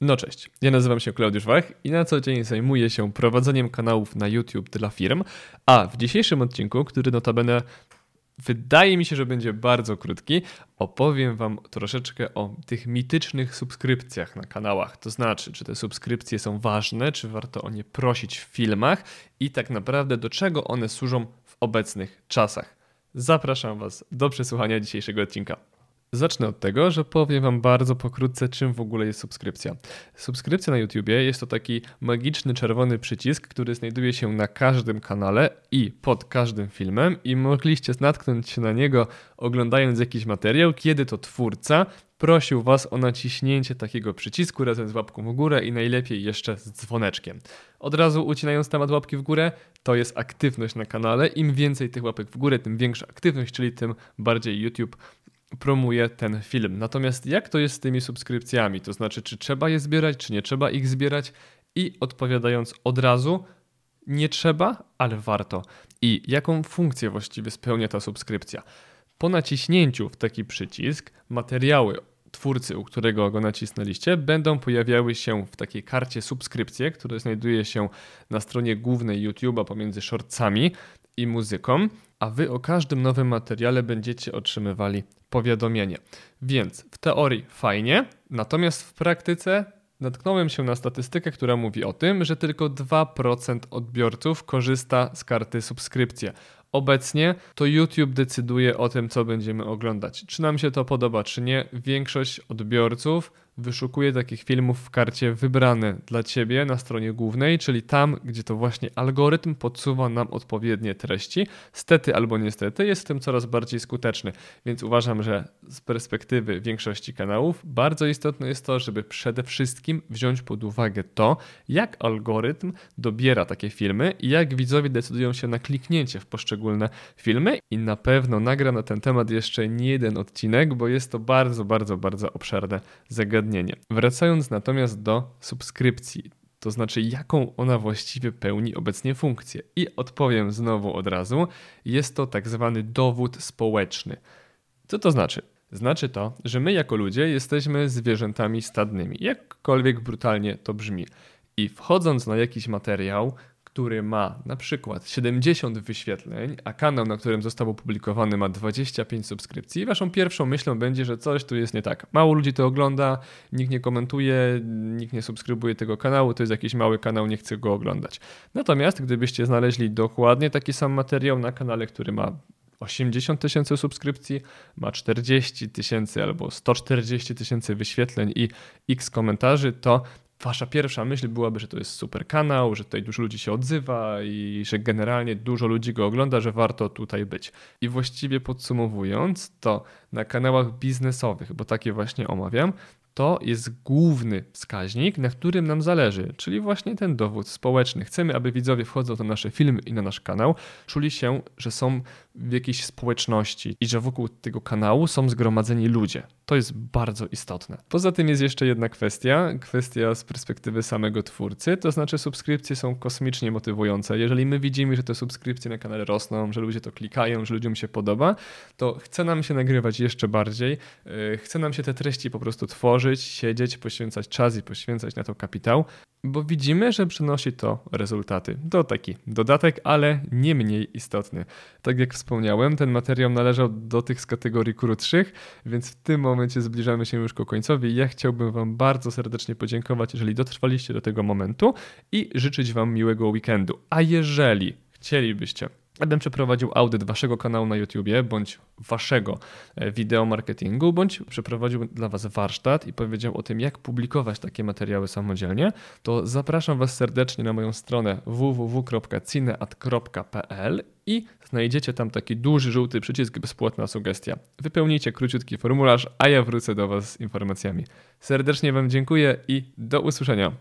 No cześć, ja nazywam się Klaudiusz Wach i na co dzień zajmuję się prowadzeniem kanałów na YouTube dla firm, a w dzisiejszym odcinku, który notabene wydaje mi się, że będzie bardzo krótki, opowiem Wam troszeczkę o tych mitycznych subskrypcjach na kanałach. To znaczy, czy te subskrypcje są ważne, czy warto o nie prosić w filmach i tak naprawdę do czego one służą w obecnych czasach. Zapraszam Was do przesłuchania dzisiejszego odcinka. Zacznę od tego, że powiem Wam bardzo pokrótce, czym w ogóle jest subskrypcja. Subskrypcja na YouTubie jest to taki magiczny czerwony przycisk, który znajduje się na każdym kanale i pod każdym filmem, i mogliście natknąć się na niego oglądając jakiś materiał, kiedy to twórca prosił Was o naciśnięcie takiego przycisku razem z łapką w górę i najlepiej jeszcze z dzwoneczkiem. Od razu ucinając temat łapki w górę, to jest aktywność na kanale. Im więcej tych łapek w górę, tym większa aktywność, czyli tym bardziej YouTube promuje ten film. Natomiast jak to jest z tymi subskrypcjami? To znaczy, czy trzeba je zbierać, czy nie trzeba ich zbierać? I odpowiadając od razu, nie trzeba, ale warto. I jaką funkcję właściwie spełnia ta subskrypcja? Po naciśnięciu w taki przycisk, materiały twórcy, u którego go nacisnęliście, będą pojawiały się w takiej karcie subskrypcje, która znajduje się na stronie głównej YouTube'a pomiędzy shortcami i muzyką, a wy o każdym nowym materiale będziecie otrzymywali powiadomienie. Więc w teorii fajnie, natomiast w praktyce natknąłem się na statystykę, która mówi o tym, że tylko 2% odbiorców korzysta z karty subskrypcje. Obecnie to YouTube decyduje o tym, co będziemy oglądać. Czy nam się to podoba, czy nie. Większość odbiorców wyszukuję takich filmów w karcie wybrane dla Ciebie na stronie głównej, czyli tam, gdzie to właśnie algorytm podsuwa nam odpowiednie treści. Stety albo niestety jest w tym coraz bardziej skuteczny, więc uważam, że z perspektywy większości kanałów bardzo istotne jest to, żeby przede wszystkim wziąć pod uwagę to, jak algorytm dobiera takie filmy i jak widzowie decydują się na kliknięcie w poszczególne filmy i na pewno nagra na ten temat jeszcze nie jeden odcinek, bo jest to bardzo, bardzo, bardzo obszerne zagadnienie. Wracając natomiast do subskrypcji, to znaczy jaką ona właściwie pełni obecnie funkcję. I odpowiem znowu od razu, jest to tak zwany dowód społeczny. Co to znaczy? Znaczy to, że my jako ludzie jesteśmy zwierzętami stadnymi, jakkolwiek brutalnie to brzmi. I wchodząc na jakiś materiał, który ma na przykład 70 wyświetleń, a kanał, na którym został opublikowany ma 25 subskrypcji, waszą pierwszą myślą będzie, że coś tu jest nie tak. Mało ludzi to ogląda, nikt nie komentuje, nikt nie subskrybuje tego kanału, to jest jakiś mały kanał, nie chce go oglądać. Natomiast gdybyście znaleźli dokładnie taki sam materiał na kanale, który ma 80 tysięcy subskrypcji, ma 40 tysięcy albo 140 tysięcy wyświetleń i x komentarzy, to wasza pierwsza myśl byłaby, że to jest super kanał, że tutaj dużo ludzi się odzywa i że generalnie dużo ludzi go ogląda, że warto tutaj być. I właściwie podsumowując, to na kanałach biznesowych, bo takie właśnie omawiam, to jest główny wskaźnik, na którym nam zależy, czyli właśnie ten dowód społeczny. Chcemy, aby widzowie wchodząc na nasze filmy i na nasz kanał, czuli się, że są w jakiejś społeczności i że wokół tego kanału są zgromadzeni ludzie. To jest bardzo istotne. Poza tym jest jeszcze jedna kwestia, kwestia z perspektywy samego twórcy, to znaczy subskrypcje są kosmicznie motywujące. Jeżeli my widzimy, że te subskrypcje na kanale rosną, że ludzie to klikają, że ludziom się podoba, to chce nam się nagrywać jeszcze bardziej, yy, chce nam się te treści po prostu tworzyć, siedzieć, poświęcać czas i poświęcać na to kapitał, bo widzimy, że przynosi to rezultaty. To taki dodatek, ale nie mniej istotny. Tak jak wspomniałem, ten materiał należał do tych z kategorii krótszych, więc w tym momencie zbliżamy się już ku końcowi. Ja chciałbym Wam bardzo serdecznie podziękować, jeżeli dotrwaliście do tego momentu i życzyć Wam miłego weekendu. A jeżeli chcielibyście Abym przeprowadził audyt waszego kanału na YouTubie, bądź waszego e, wideo marketingu, bądź przeprowadził dla was warsztat i powiedział o tym, jak publikować takie materiały samodzielnie, to zapraszam was serdecznie na moją stronę www.cineat.pl i znajdziecie tam taki duży żółty przycisk bezpłatna sugestia. Wypełnijcie króciutki formularz, a ja wrócę do was z informacjami. Serdecznie wam dziękuję i do usłyszenia.